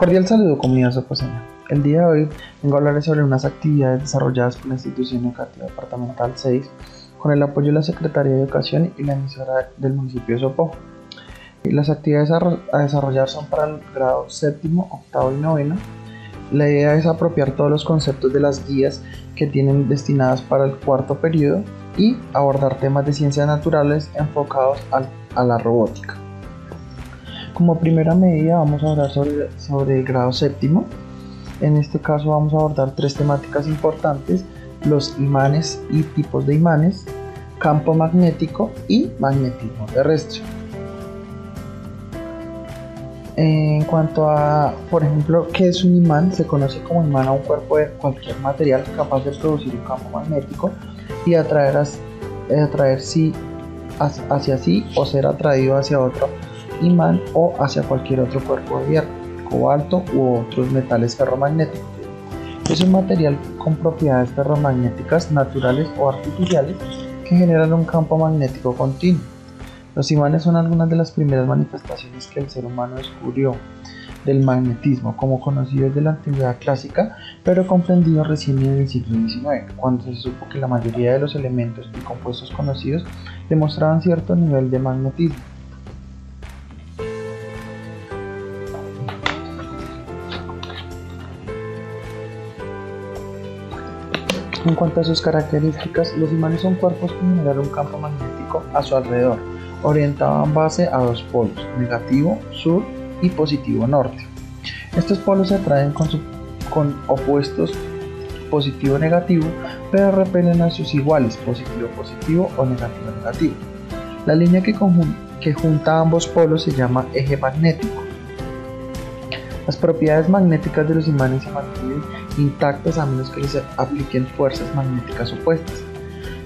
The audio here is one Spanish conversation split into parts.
Cordial saludo comunidad soposeña. El día de hoy vengo a hablarles sobre unas actividades desarrolladas por la institución educativa departamental 6 con el apoyo de la Secretaría de Educación y la emisora del municipio de Sopó. Las actividades a desarrollar son para el grado séptimo, octavo y noveno. La idea es apropiar todos los conceptos de las guías que tienen destinadas para el cuarto periodo y abordar temas de ciencias naturales enfocados a la robótica. Como primera medida vamos a hablar sobre, sobre el grado séptimo. En este caso vamos a abordar tres temáticas importantes, los imanes y tipos de imanes, campo magnético y magnetismo terrestre. En cuanto a, por ejemplo, qué es un imán, se conoce como imán a un cuerpo de cualquier material capaz de producir un campo magnético y atraer, atraer sí, hacia sí o ser atraído hacia otro imán o hacia cualquier otro cuerpo de hierro, cobalto u otros metales ferromagnéticos. Es un material con propiedades ferromagnéticas naturales o artificiales que generan un campo magnético continuo. Los imanes son algunas de las primeras manifestaciones que el ser humano descubrió del magnetismo, como conocido desde la antigüedad clásica, pero comprendido recién en el siglo XIX, cuando se supo que la mayoría de los elementos y compuestos conocidos demostraban cierto nivel de magnetismo. En cuanto a sus características, los imanes son cuerpos que generan un campo magnético a su alrededor, orientado en base a dos polos, negativo, sur y positivo, norte. Estos polos se atraen con, opuestos positivo-negativo, pero repelen a sus iguales, positivo-positivo o negativo-negativo. La línea que junta ambos polos se llama eje magnético. Las propiedades magnéticas de los imanes se mantienen intactas a menos que les apliquen fuerzas magnéticas opuestas.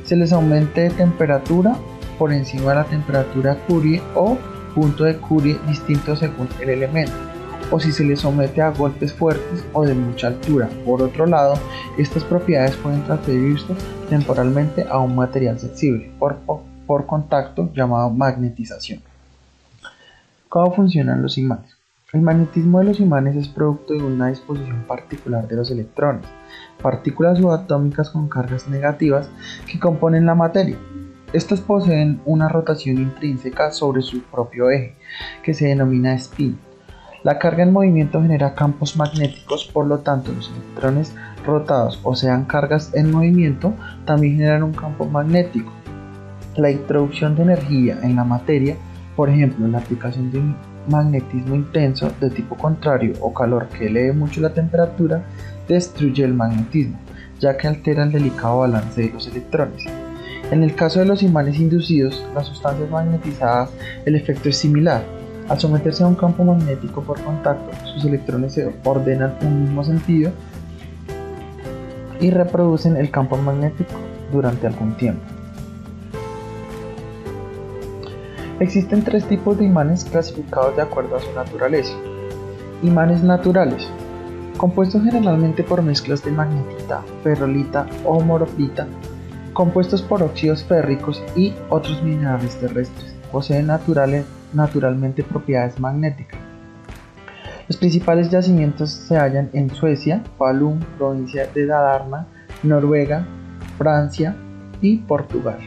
Se les aumente de temperatura por encima de la temperatura Curie o punto de Curie distinto según el elemento, o si se les somete a golpes fuertes o de mucha altura. Por otro lado, estas propiedades pueden transferirse temporalmente a un material sensible por, por contacto llamado magnetización. ¿Cómo funcionan los imanes? El magnetismo de los imanes es producto de una disposición particular de los electrones, partículas subatómicas con cargas negativas que componen la materia. Estos poseen una rotación intrínseca sobre su propio eje, que se denomina spin. La carga en movimiento genera campos magnéticos, por lo tanto los electrones rotados o sean cargas en movimiento también generan un campo magnético. La introducción de energía en la materia, por ejemplo la aplicación de un magnetismo intenso de tipo contrario o calor que eleve mucho la temperatura destruye el magnetismo, ya que altera el delicado balance de los electrones. En el caso de los imanes inducidos, las sustancias magnetizadas, el efecto es similar. Al someterse a un campo magnético por contacto, sus electrones se ordenan en un mismo sentido y reproducen el campo magnético durante algún tiempo. Existen tres tipos de imanes clasificados de acuerdo a su naturaleza. Imanes naturales, compuestos generalmente por mezclas de magnetita, ferrolita o moropita, compuestos por óxidos férricos y otros minerales terrestres. Poseen naturalmente propiedades magnéticas. Los principales yacimientos se hallan en Suecia, Falun, provincia de Dalarna, Noruega, Francia y Portugal.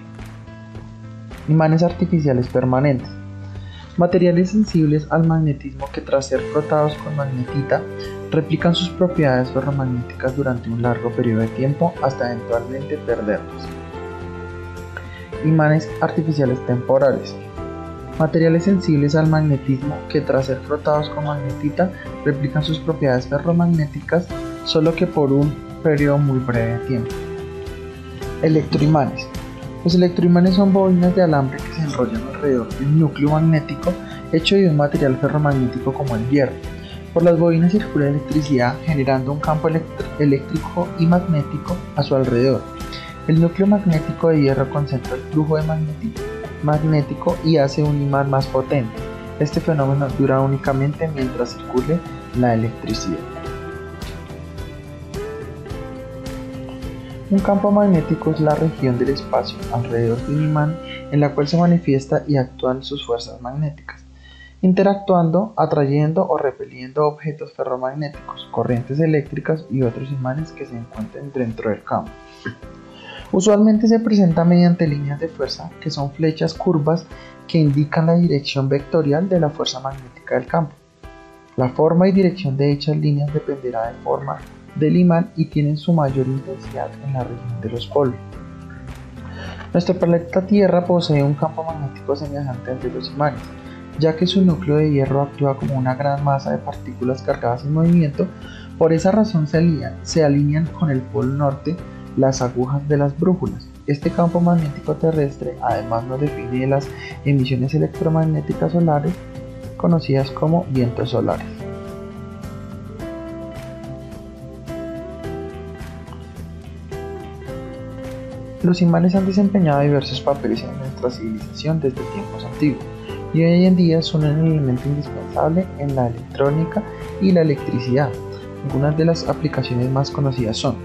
Imanes artificiales permanentes. Materiales sensibles al magnetismo que tras ser frotados con magnetita replican sus propiedades ferromagnéticas durante un largo periodo de tiempo hasta eventualmente perderlas. Imanes artificiales temporales. Materiales sensibles al magnetismo que tras ser frotados con magnetita replican sus propiedades ferromagnéticas solo que por un periodo muy breve de tiempo. Electroimanes los electroimanes son bobinas de alambre que se enrollan alrededor de un núcleo magnético hecho de un material ferromagnético como el hierro. Por las bobinas circula electricidad generando un campo eléctrico y magnético a su alrededor. El núcleo magnético de hierro concentra el flujo de magnético y hace un imán más potente. Este fenómeno dura únicamente mientras circule la electricidad. Un campo magnético es la región del espacio alrededor de un imán en la cual se manifiesta y actúan sus fuerzas magnéticas. interactuando, atrayendo o repeliendo objetos ferromagnéticos, corrientes eléctricas y otros imanes que se encuentren dentro del campo. Usualmente se presenta mediante líneas de fuerza que son flechas curvas que indican la dirección vectorial de la fuerza magnética del campo. La forma y dirección de dichas líneas dependerá de forma del imán y tienen su mayor intensidad en la región de los polos. Nuestro planeta Tierra posee un campo magnético semejante al de los imanes, ya que su núcleo de hierro actúa como una gran masa de partículas cargadas en movimiento, por esa razón se, se alinean con el polo norte las agujas de las brújulas. Este campo magnético terrestre además nos define las emisiones electromagnéticas solares conocidas como vientos solares. Los imanes han desempeñado diversos papeles en nuestra civilización desde tiempos antiguos y hoy en día son un elemento indispensable en la electrónica y la electricidad. Algunas de las aplicaciones más conocidas son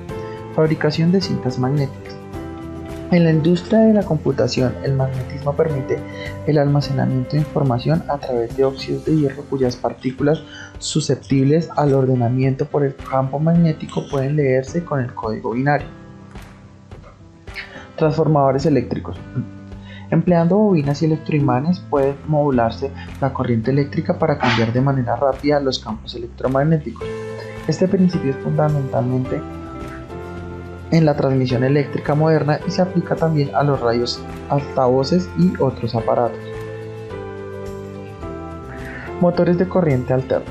fabricación de cintas magnéticas. En la industria de la computación, el magnetismo permite el almacenamiento de información a través de óxidos de hierro cuyas partículas susceptibles al ordenamiento por el campo magnético pueden leerse con el código binario. Transformadores eléctricos. Empleando bobinas y electroimanes puede modularse la corriente eléctrica para cambiar de manera rápida los campos electromagnéticos. Este principio es fundamentalmente en la transmisión eléctrica moderna y se aplica también a los radios altavoces y otros aparatos. Motores de corriente alterna.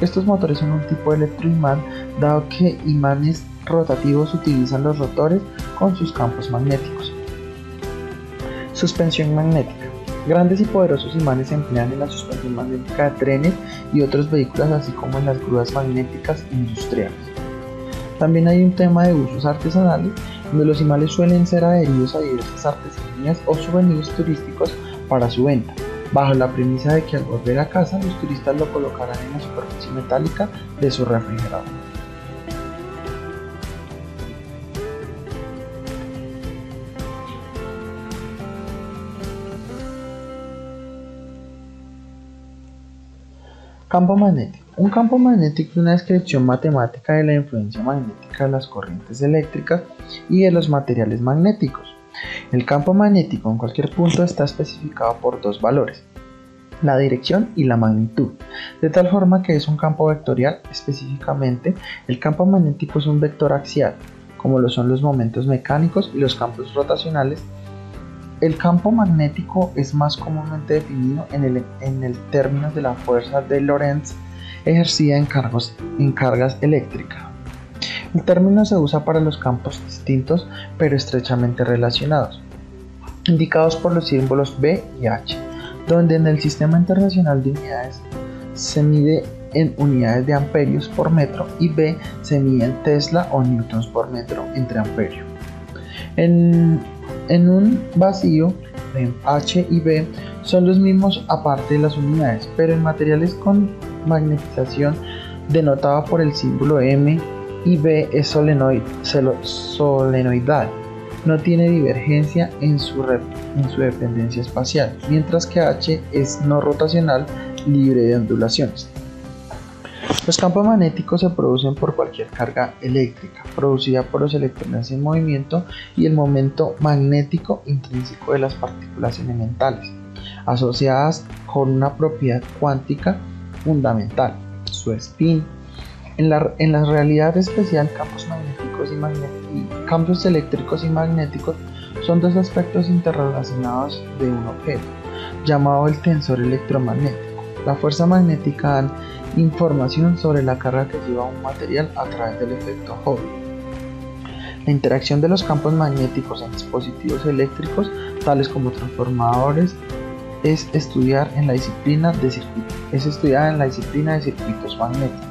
Estos motores son un tipo de electroimán dado que imanes rotativos utilizan los rotores con sus campos magnéticos. Suspensión magnética. Grandes y poderosos imanes se emplean en la suspensión magnética de trenes y otros vehículos, así como en las grúas magnéticas industriales. También hay un tema de usos artesanales, donde los imanes suelen ser adheridos a diversas artesanías o souvenirs turísticos para su venta, bajo la premisa de que al volver a casa los turistas lo colocarán en la superficie metálica de su refrigerador. Campo magnético. Un campo magnético es una descripción matemática de la influencia magnética de las corrientes eléctricas y de los materiales magnéticos. El campo magnético en cualquier punto está especificado por dos valores, la dirección y la magnitud, de tal forma que es un campo vectorial. Específicamente, el campo magnético es un vector axial, como lo son los momentos mecánicos y los campos rotacionales el campo magnético es más comúnmente definido en el, en término de la fuerza de Lorentz ejercida en, en cargas eléctricas. El término se usa para los campos distintos pero estrechamente relacionados, indicados por los símbolos B y H, donde en el Sistema Internacional de Unidades se mide en unidades de amperios por metro y B se mide en Tesla o newtons por metro entre amperio. En un vacío, H y B son los mismos aparte de las unidades, pero en materiales con magnetización denotada por el símbolo M y B es solenoid, solenoidal. No tiene divergencia en su, en su dependencia espacial, mientras que H es no rotacional, libre de ondulaciones. Los campos magnéticos se producen por cualquier carga eléctrica producida por los electrones en movimiento y el momento magnético intrínseco de las partículas elementales, asociadas con una propiedad cuántica fundamental, su spin. En la, en la realidad especial, campos magnéticos y, campos eléctricos y magnéticos son dos aspectos interrelacionados de un objeto, llamado el tensor electromagnético. La fuerza magnética información sobre la carga que lleva un material a través del efecto Hubble. La interacción de los campos magnéticos en dispositivos eléctricos, tales como transformadores, es estudiar en la disciplina de es estudiada en la disciplina de circuitos magnéticos.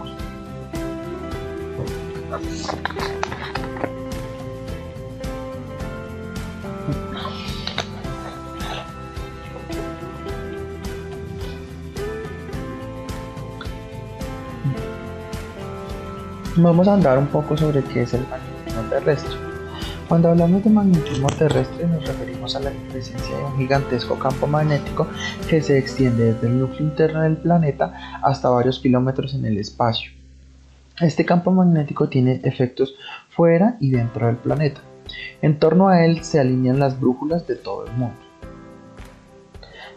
Vamos a hablar un poco sobre qué es el magnetismo terrestre. Cuando hablamos de magnetismo terrestre nos referimos a la presencia de un gigantesco campo magnético que se extiende desde el núcleo interno del planeta hasta varios kilómetros en el espacio. Este campo magnético tiene efectos fuera y dentro del planeta. En torno a él se alinean las brújulas de todo el mundo.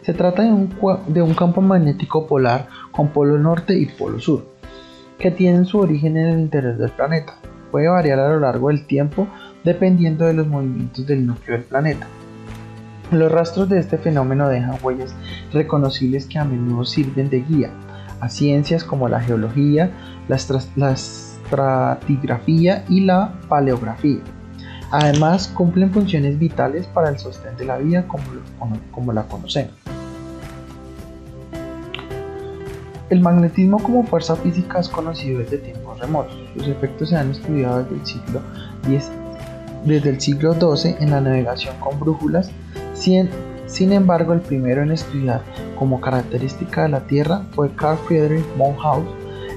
Se trata de un, de un campo magnético polar con polo norte y polo sur, que tienen su origen en el interior del planeta. Puede variar a lo largo del tiempo dependiendo de los movimientos del núcleo del planeta. Los rastros de este fenómeno dejan huellas reconocibles que a menudo sirven de guía a ciencias como la geología, la, estratigrafía y la paleografía. Además, cumplen funciones vitales para el sostén de la vida como, como la conocemos. El magnetismo como fuerza física es conocido desde tiempos remotos. Sus efectos se han estudiado desde el siglo X, desde el siglo XII en la navegación con brújulas. Sin embargo, el primero en estudiar como característica de la Tierra fue Carl Friedrich Monhaus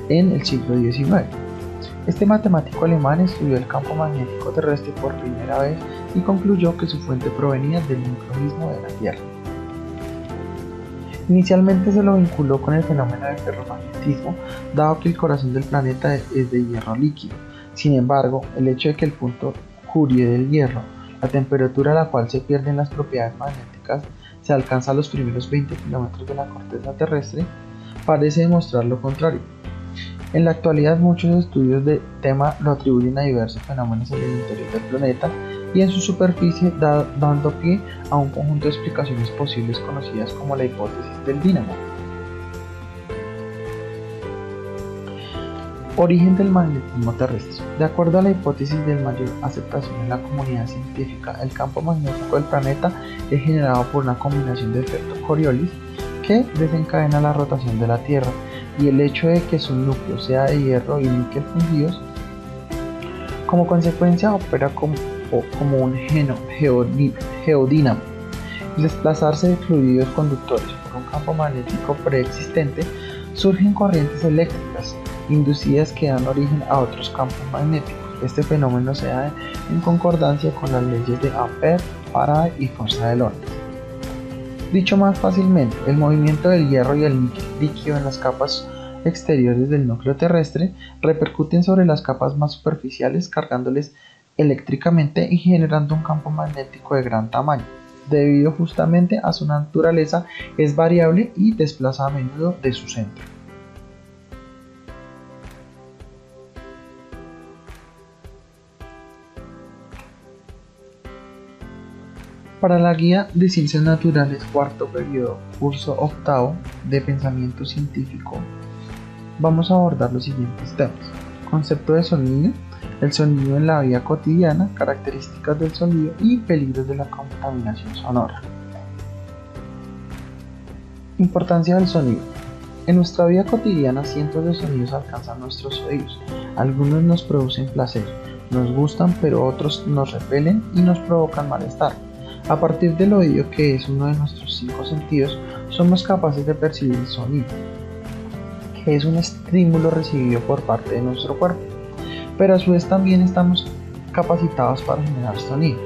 en el siglo XIX. Este matemático alemán estudió el campo magnético terrestre por primera vez y concluyó que su fuente provenía del núcleo mismo de la Tierra. Inicialmente se lo vinculó con el fenómeno del ferromagnetismo, dado que el corazón del planeta es de hierro líquido. Sin embargo, el hecho de que el punto Curie del hierro, la temperatura a la cual se pierden las propiedades magnéticas, se alcanza a los primeros 20 kilómetros de la corteza terrestre, parece demostrar lo contrario. En la actualidad muchos estudios de tema lo atribuyen a diversos fenómenos en el interior del planeta y en su superficie dando pie a un conjunto de explicaciones posibles conocidas como la hipótesis del dínamo. Origen del magnetismo terrestre. De acuerdo a la hipótesis de mayor aceptación en la comunidad científica, el campo magnético del planeta es generado por una combinación de efectos Coriolis que desencadena la rotación de la Tierra y el hecho de que su núcleo sea de hierro y níquel fundidos, como consecuencia opera como como un geodínamo desplazarse de fluidos conductores por un campo magnético preexistente, surgen corrientes eléctricas inducidas que dan origen a otros campos magnéticos. Este fenómeno se da en concordancia con las leyes de Ampère, Faraday y fuerza de Lorentz. Dicho más fácilmente, el movimiento del hierro y el líquido en las capas exteriores del núcleo terrestre repercuten sobre las capas más superficiales cargándoles eléctricamente y generando un campo magnético de gran tamaño. Debido justamente a su naturaleza es variable y desplaza a menudo de su centro. Para la guía de Ciencias Naturales, cuarto periodo, curso octavo de Pensamiento Científico, vamos a abordar los siguientes temas. Concepto de sonido, el sonido en la vida cotidiana, características del sonido y peligros de la contaminación sonora. Importancia del sonido. En nuestra vida cotidiana cientos de sonidos alcanzan nuestros oídos. Algunos nos producen placer, nos gustan, pero otros nos repelen y nos provocan malestar. A partir del oído, que es uno de nuestros cinco sentidos, somos capaces de percibir el sonido, que es un estímulo recibido por parte de nuestro cuerpo pero a su vez también estamos capacitados para generar sonido,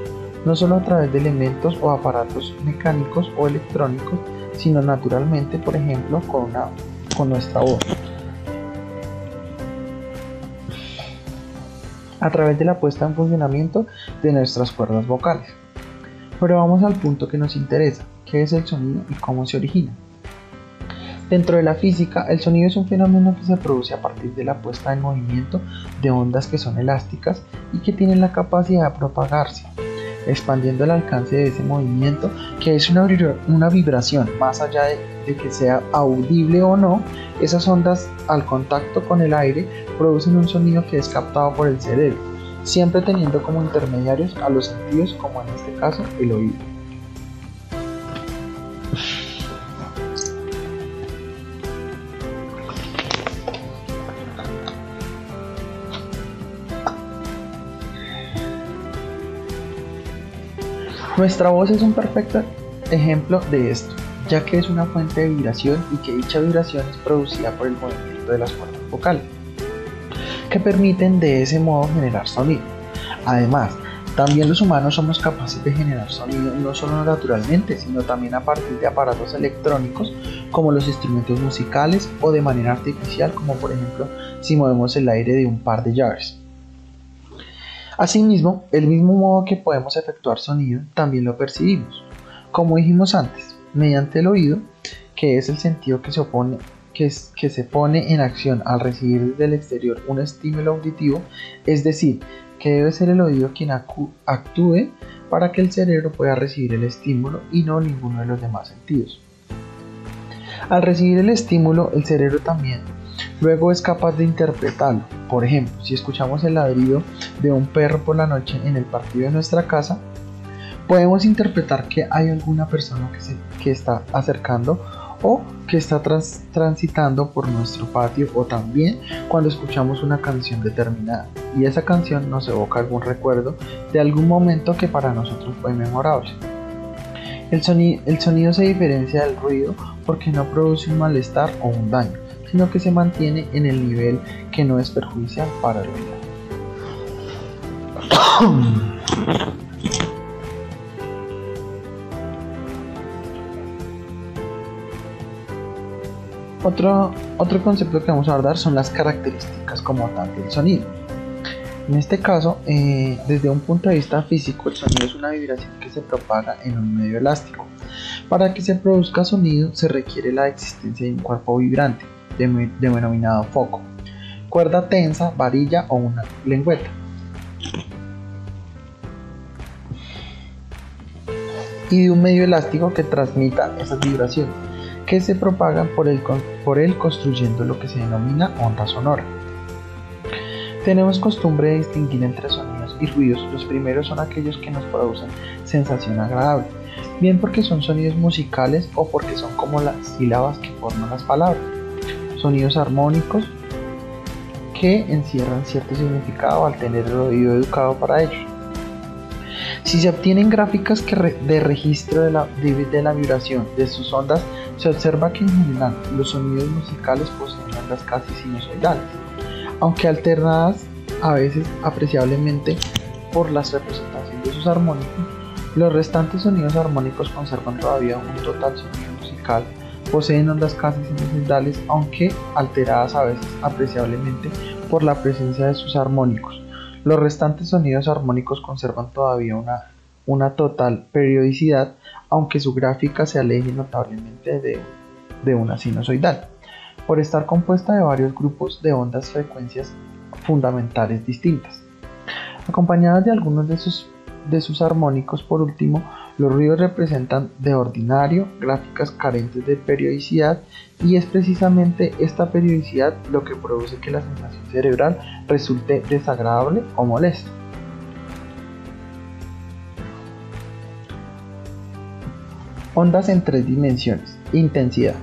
no solo a través de elementos o aparatos mecánicos o electrónicos, sino naturalmente, por ejemplo, con, una, con nuestra voz. a través de la puesta en funcionamiento de nuestras cuerdas vocales. Pero vamos al punto que nos interesa, qué es el sonido y cómo se origina. Dentro de la física, el sonido es un fenómeno que se produce a partir de la puesta en movimiento de ondas que son elásticas y que tienen la capacidad de propagarse, expandiendo el alcance de ese movimiento, que es una, una vibración, más allá de, de que sea audible o no, esas ondas al contacto con el aire producen un sonido que es captado por el cerebro, siempre teniendo como intermediarios a los sentidos, como en este caso el oído. Nuestra voz es un perfecto ejemplo de esto, ya que es una fuente de vibración y que dicha vibración es producida por el movimiento de las cuerdas vocales, que permiten de ese modo generar sonido. Además, También los humanos somos capaces de generar sonido no solo naturalmente, sino también a partir de aparatos electrónicos como los instrumentos musicales o de manera artificial como por ejemplo si movemos el aire de un par de llaves. Asimismo, el mismo modo que podemos efectuar sonido, también lo percibimos. Como dijimos antes, mediante el oído, que es el sentido que se, que, que se pone en acción al recibir desde el exterior un estímulo auditivo, es decir, que debe ser el oído quien actúe para que el cerebro pueda recibir el estímulo y no ninguno de los demás sentidos. Al recibir el estímulo, el cerebro también luego es capaz de interpretarlo. Por ejemplo, si escuchamos el ladrido de un perro por la noche en el patio de nuestra casa, podemos interpretar que hay alguna persona que se que está acercando o que está transitando por nuestro patio o también cuando escuchamos una canción determinada y esa canción nos evoca algún recuerdo de algún momento que para nosotros fue memorable. El el sonido se diferencia del ruido porque no produce un malestar o un daño, sino que se mantiene en el nivel que no es perjudicial para el oído. Otro, otro concepto que vamos a abordar son las características como tal del sonido. En este caso, eh, desde un punto de vista físico, el sonido es una vibración que se propaga en un medio elástico. Para que se produzca sonido se requiere la existencia de un cuerpo vibrante, denominado foco, cuerda tensa, varilla o una lengüeta. Y de un medio elástico que transmita esas vibraciones que se propagan por él, por él construyendo lo que se denomina onda sonora. Tenemos costumbre de distinguir entre sonidos y ruidos. Los primeros son aquellos que nos producen sensación agradable, bien porque son sonidos musicales o porque son como las sílabas que forman las palabras. Sonidos armónicos que encierran cierto significado al tener el oído educado para ellos. Si se obtienen gráficas de registro de la, de la vibración de sus ondas se observa que en general los sonidos musicales poseen ondas casi sinusoidales, aunque alternadas a veces apreciablemente por las representaciones de sus armónicos, los restantes sonidos armónicos conservan todavía un total sonido musical, poseen ondas casi sinusoidales, aunque alteradas a veces apreciablemente por la presencia de sus armónicos. Los restantes sonidos armónicos conservan todavía una, una total periodicidad, aunque su gráfica se aleje notablemente de, una sinusoidal, por estar compuesta de varios grupos de ondas frecuencias fundamentales distintas. Acompañadas de algunos de sus, de sus armónicos, por último, los ruidos representan de ordinario gráficas carentes de periodicidad y es precisamente esta periodicidad lo que produce que la sensación cerebral resulte desagradable o molesta. Ondas en tres dimensiones. Intensidad.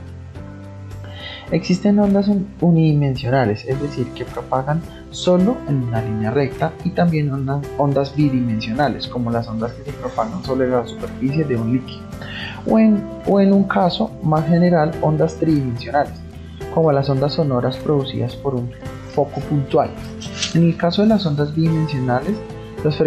Existen ondas unidimensionales, es decir, que propagan solo en una línea recta y también ondas, bidimensionales, como las ondas que se propagan sobre la superficie de un líquido, o en, un caso más general, ondas tridimensionales, como las ondas sonoras producidas por un foco puntual. En el caso de las ondas bidimensionales, los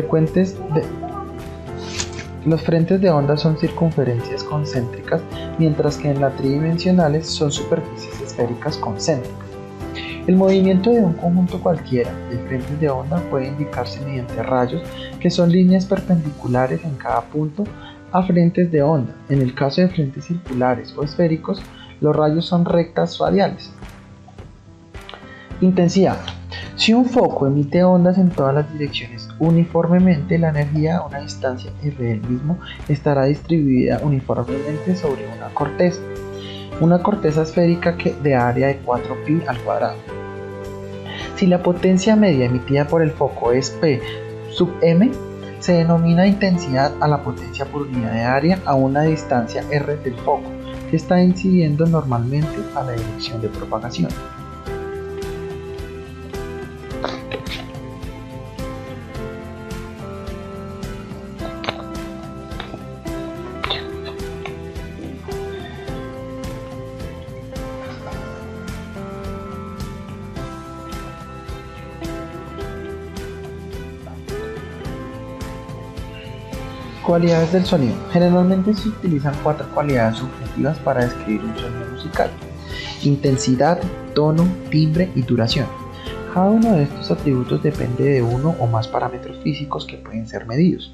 los frentes de onda son circunferencias concéntricas, mientras que en las tridimensionales son superficies esféricas concéntricas. El movimiento de un conjunto cualquiera de frentes de onda puede indicarse mediante rayos, que son líneas perpendiculares en cada punto a frentes de onda. En el caso de frentes circulares o esféricos, los rayos son rectas radiales. Intensidad. Si un foco emite ondas en todas las direcciones uniformemente, la energía a una distancia r del mismo estará distribuida uniformemente sobre una corteza, una corteza esférica que de área de 4pi al cuadrado. Si la potencia media emitida por el foco es P sub m, se denomina intensidad a la potencia por unidad de área a una distancia r del foco, que está incidiendo normalmente a la dirección de propagación. Cualidades del sonido. Generalmente se utilizan cuatro cualidades subjetivas para describir un sonido musical. Intensidad, tono, timbre y duración. Cada uno de estos atributos depende de uno o más parámetros físicos que pueden ser medidos.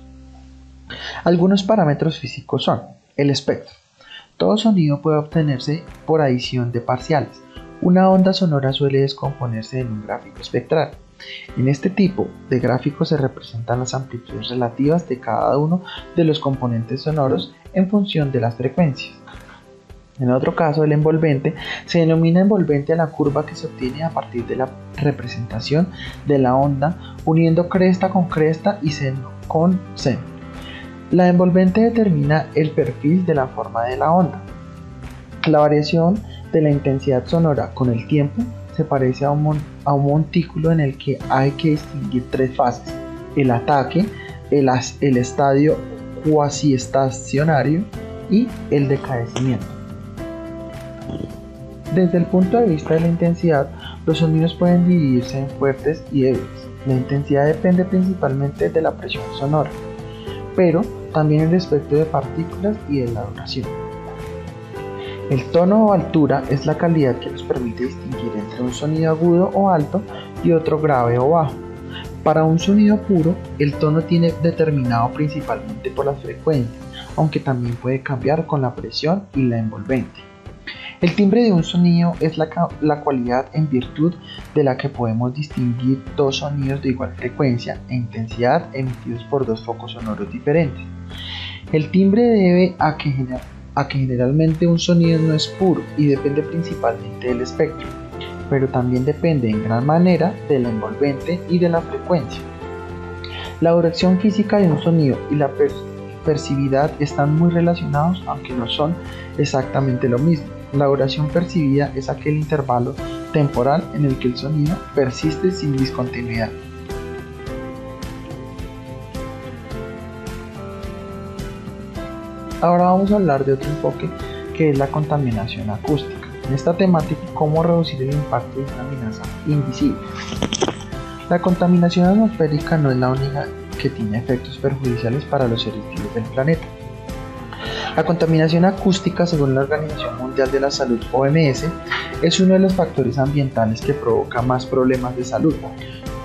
Algunos parámetros físicos son el espectro. Todo sonido puede obtenerse por adición de parciales. Una onda sonora suele descomponerse en un gráfico espectral. En este tipo de gráficos se representan las amplitudes relativas de cada uno de los componentes sonoros en función de las frecuencias. En otro caso, el envolvente se denomina envolvente a la curva que se obtiene a partir de la representación de la onda uniendo cresta con cresta y seno con seno. La envolvente determina el perfil de la forma de la onda. La variación de la intensidad sonora con el tiempo se parece a un, montículo en el que hay que distinguir tres fases, el ataque, el, estadio cuasi estacionario y el decadecimiento. Desde el punto de vista de la intensidad, los sonidos pueden dividirse en fuertes y débiles. La intensidad depende principalmente de la presión sonora, pero también el espectro de partículas y de la duración. El tono o altura es la calidad que nos permite distinguir entre un sonido agudo o alto y otro grave o bajo. Para un sonido puro, el tono tiene determinado principalmente por las frecuencias, aunque también puede cambiar con la presión y la envolvente. El timbre de un sonido es la, la, cualidad en virtud de la que podemos distinguir dos sonidos de igual frecuencia e intensidad emitidos por dos focos sonoros diferentes. El timbre debe a que a que generalmente un sonido no es puro y depende principalmente del espectro, pero también depende en gran manera de la envolvente y de la frecuencia. La duración física de un sonido y la percibividad están muy relacionados aunque no son exactamente lo mismo. La duración percibida es aquel intervalo temporal en el que el sonido persiste sin discontinuidad. Ahora vamos a hablar de otro enfoque que es la contaminación acústica. En esta temática, cómo reducir el impacto de una amenaza invisible. La contaminación atmosférica no es la única que tiene efectos perjudiciales para los seres vivos del planeta. La contaminación acústica, según la Organización Mundial de la Salud OMS, es uno de los factores ambientales que provoca más problemas de salud.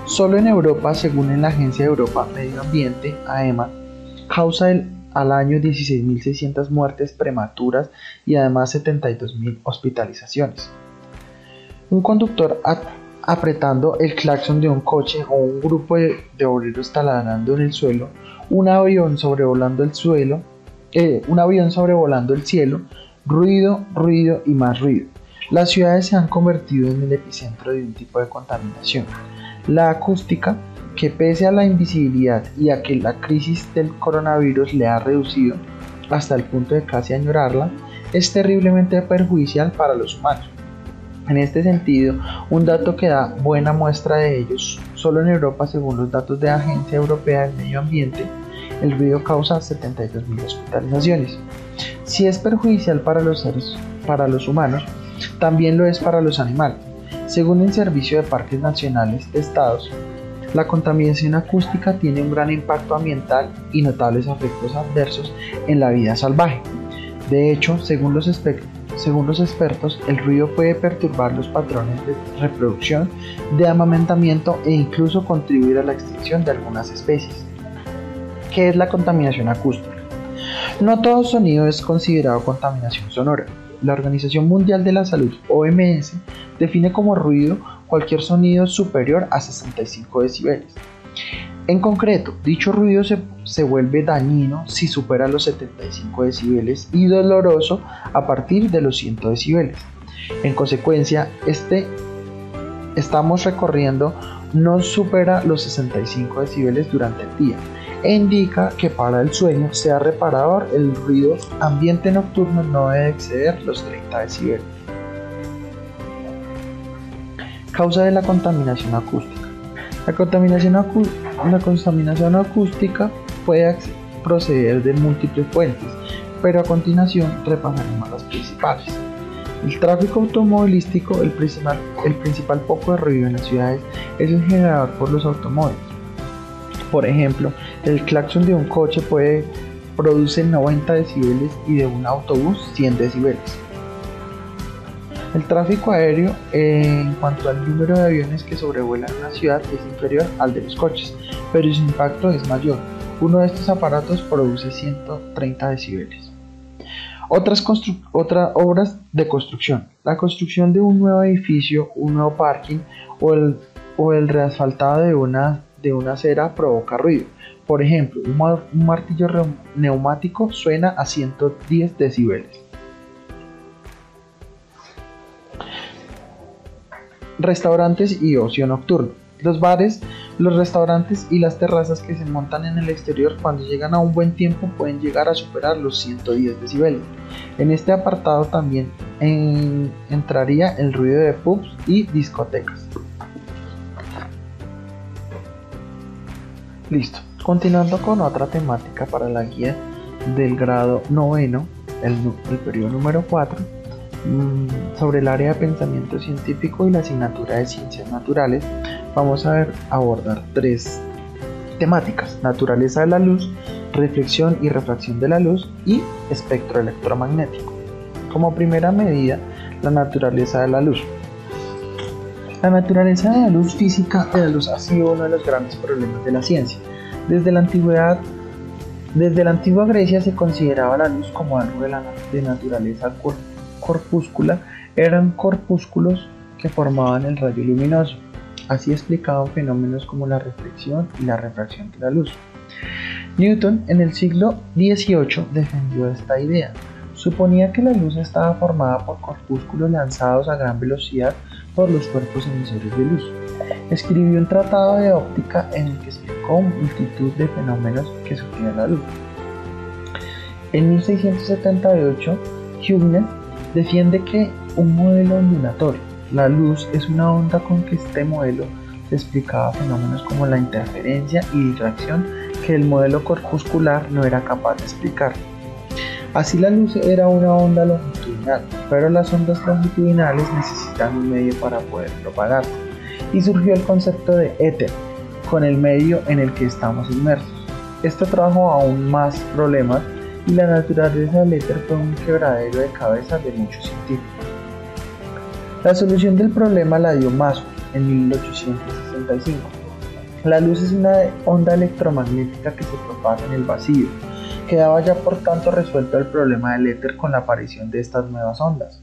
Solo en Europa, según la Agencia de Europa Medio Ambiente, AEMA, causa el al año 16.600 muertes prematuras y además 72.000 hospitalizaciones. Un conductor apretando el claxon de un coche o un grupo de, obreros taladrando en el suelo, un avión sobrevolando el suelo, eh, un avión sobrevolando el cielo, ruido, ruido y más ruido. Las ciudades se han convertido en el epicentro de un tipo de contaminación. La acústica que pese a la invisibilidad y a que la crisis del coronavirus le ha reducido hasta el punto de casi añorarla, es terriblemente perjudicial para los humanos. En este sentido, un dato que da buena muestra de ellos, solo en Europa, según los datos de la Agencia Europea del Medio Ambiente, el ruido causa 72.000 hospitalizaciones. Si es perjudicial para los seres, para los humanos, también lo es para los animales. Según el Servicio de Parques Nacionales de Estados, la contaminación acústica tiene un gran impacto ambiental y notables efectos adversos en la vida salvaje. De hecho, según los, expertos, el ruido puede perturbar los patrones de reproducción, de amamentamiento e incluso contribuir a la extinción de algunas especies. ¿Qué es la contaminación acústica? No todo sonido es considerado contaminación sonora. La Organización Mundial de la Salud, OMS, define como ruido cualquier sonido superior a 65 decibeles. En concreto, dicho ruido se, vuelve dañino si supera los 75 decibeles y doloroso a partir de los 100 decibeles. En consecuencia, este estamos recorriendo no supera los 65 decibeles durante el día e indica que para el sueño sea reparador el ruido ambiente nocturno no debe exceder los 30 decibeles. Causa de la contaminación acústica. La contaminación, acústica puede proceder de múltiples fuentes, pero a continuación repasaremos las principales. El tráfico automovilístico, el principal, el principal foco de ruido en las ciudades, es el generador por los automóviles. Por ejemplo, el claxon de un coche puede produce 90 decibeles y de un autobús 100 decibeles. El tráfico aéreo en cuanto al número de aviones que sobrevuelan una ciudad es inferior al de los coches, pero su impacto es mayor. Uno de estos aparatos produce 130 decibeles. Otras, obras de construcción. La construcción de un nuevo edificio, un nuevo parking o el, reasfaltado de una, de una acera provoca ruido. Por ejemplo, un martillo neumático suena a 110 decibeles. Restaurantes y ocio nocturno. Los bares, los restaurantes y las terrazas que se montan en el exterior cuando llegan a un buen tiempo pueden llegar a superar los 110 decibeles. En este apartado también entraría el ruido de pubs y discotecas. Listo. Continuando con otra temática para la guía del grado noveno, el, el periodo número 4 Mm, sobre el área de pensamiento científico y la asignatura de ciencias naturales, vamos a abordar tres temáticas, naturaleza de la luz, reflexión y refracción de la luz y espectro electromagnético. Como primera medida, la naturaleza de la luz. La naturaleza de la luz física de la luz ha sido uno de los grandes problemas de la ciencia. Desde la antigüedad desde la antigua Grecia se consideraba la luz como algo de, la, de naturaleza corpúscula eran corpúsculos que formaban el rayo luminoso. Así explicaban fenómenos como la reflexión y la refracción de la luz. Newton en el siglo XVIII defendió esta idea. Suponía que la luz estaba formada por corpúsculos lanzados a gran velocidad por los cuerpos emisores de luz. Escribió un tratado de óptica en el que explicó multitud de fenómenos que sufría la luz. En 1678, Huygens defiende que un modelo ondulatorio, la luz, es una onda con que este modelo explicaba fenómenos como la interferencia y difracción que el modelo corpuscular no era capaz de explicar. Así la luz era una onda longitudinal, pero las ondas longitudinales necesitan un medio para poder propagarse. Y surgió el concepto de éter, con el medio en el que estamos inmersos. Esto trajo aún más problemas y la naturaleza del éter fue un quebradero de cabeza de muchos científicos. La solución del problema la dio Maxwell en 1865. La luz es una onda electromagnética que se propaga en el vacío. Quedaba ya por tanto resuelto el problema del éter con la aparición de estas nuevas ondas.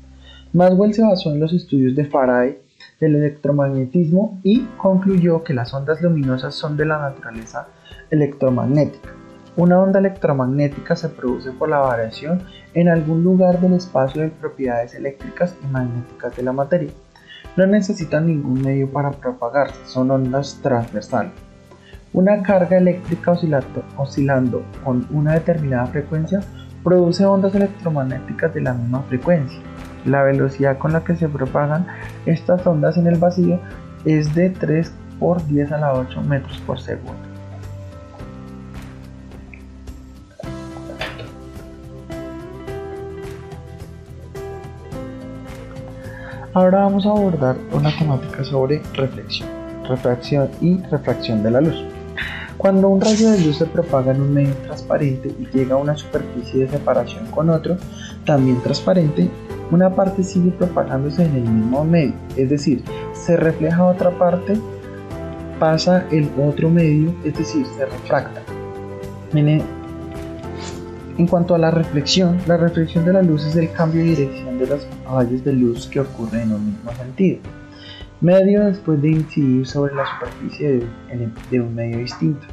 Maxwell se basó en los estudios de Faraday del electromagnetismo y concluyó que las ondas luminosas son de la naturaleza electromagnética. Una onda electromagnética se produce por la variación en algún lugar del espacio de propiedades eléctricas y magnéticas de la materia. No necesitan ningún medio para propagarse, son ondas transversales. Una carga eléctrica oscilando con una determinada frecuencia produce ondas electromagnéticas de la misma frecuencia. La velocidad con la que se propagan estas ondas en el vacío es de 3 por 10 a la 8 metros por segundo. Ahora vamos a abordar una temática sobre reflexión, refracción y refracción de la luz. Cuando un rayo de luz se propaga en un medio transparente y llega a una superficie de separación con otro, también transparente, una parte sigue propagándose en el mismo medio, es decir, se refleja otra parte, pasa el otro medio, es decir, se refracta. En cuanto a la reflexión, la reflexión de la luz es el cambio de dirección de los rayos de luz que ocurre en un mismo sentido, medio después de incidir sobre la superficie de, un medio distinto.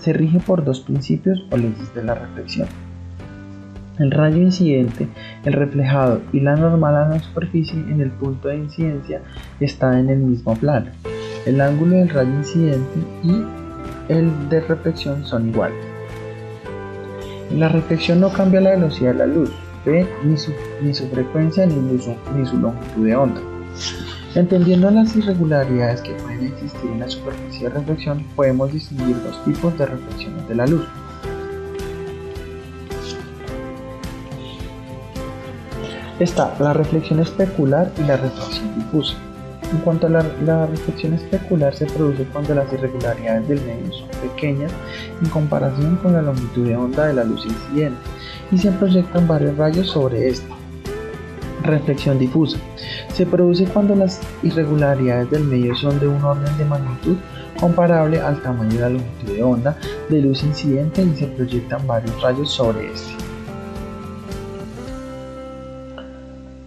Se rige por dos principios o leyes de la reflexión. El rayo incidente, el reflejado y la normal a la superficie en el punto de incidencia están en el mismo plano. El ángulo del rayo incidente y el de reflexión son iguales. La reflexión no cambia la velocidad de la luz, ni su, ni su frecuencia ni, ni su longitud de onda. Entendiendo las irregularidades que pueden existir en la superficie de reflexión, podemos distinguir dos tipos de reflexiones de la luz. Está la reflexión especular y la reflexión difusa. En cuanto a la, reflexión especular, se produce cuando las irregularidades del medio son pequeñas en comparación con la longitud de onda de la luz incidente y se proyectan varios rayos sobre esta. Reflexión difusa. Se produce cuando las irregularidades del medio son de un orden de magnitud comparable al tamaño de la longitud de onda de luz incidente y se proyectan varios rayos sobre este.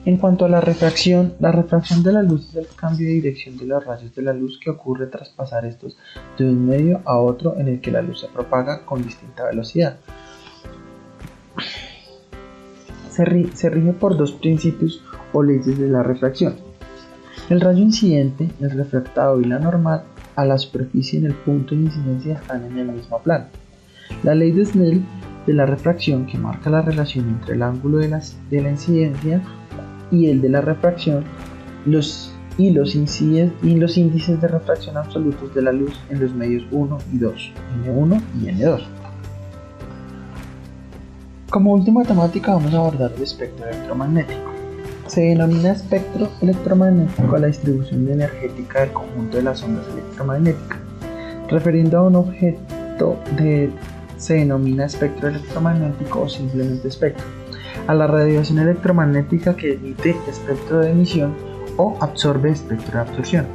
En cuanto a la refracción, la refracción de la luz es el cambio de dirección de los rayos de la luz que ocurre tras pasar estos de un medio a otro en el que la luz se propaga con distinta velocidad. Se, rige por dos principios o leyes de la refracción. El rayo incidente, el refractado y la normal a la superficie en el punto de incidencia están en el mismo plano. La ley de Snell de la refracción que marca la relación entre el ángulo de, de la incidencia y el de la refracción los, y, los y los índices de refracción absolutos de la luz en los medios 1 y 2, N1 y N2. Como última temática vamos a abordar el espectro electromagnético. Se denomina espectro electromagnético a la distribución energética del conjunto de las ondas electromagnéticas. Referiendo a un objeto de, se denomina espectro electromagnético o simplemente espectro a la radiación electromagnética que emite espectro de emisión o absorbe espectro de absorción.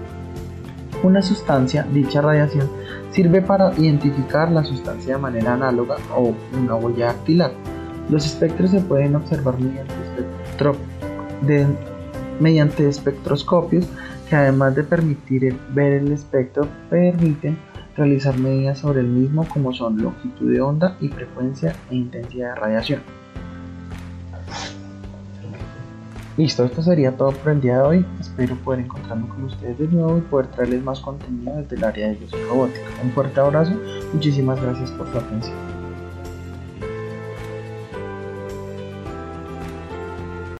Una sustancia, dicha radiación, sirve para identificar la sustancia de manera análoga o una huella dactilar. Los espectros se pueden observar mediante, espectroscopios que además de permitir ver el espectro, permiten realizar medidas sobre el mismo como son longitud de onda y frecuencia e intensidad de radiación. Listo, esto sería todo por el día de hoy. Espero poder encontrarme con ustedes de nuevo y poder traerles más contenido desde el área de yo robótica. Un fuerte abrazo, muchísimas gracias por su atención.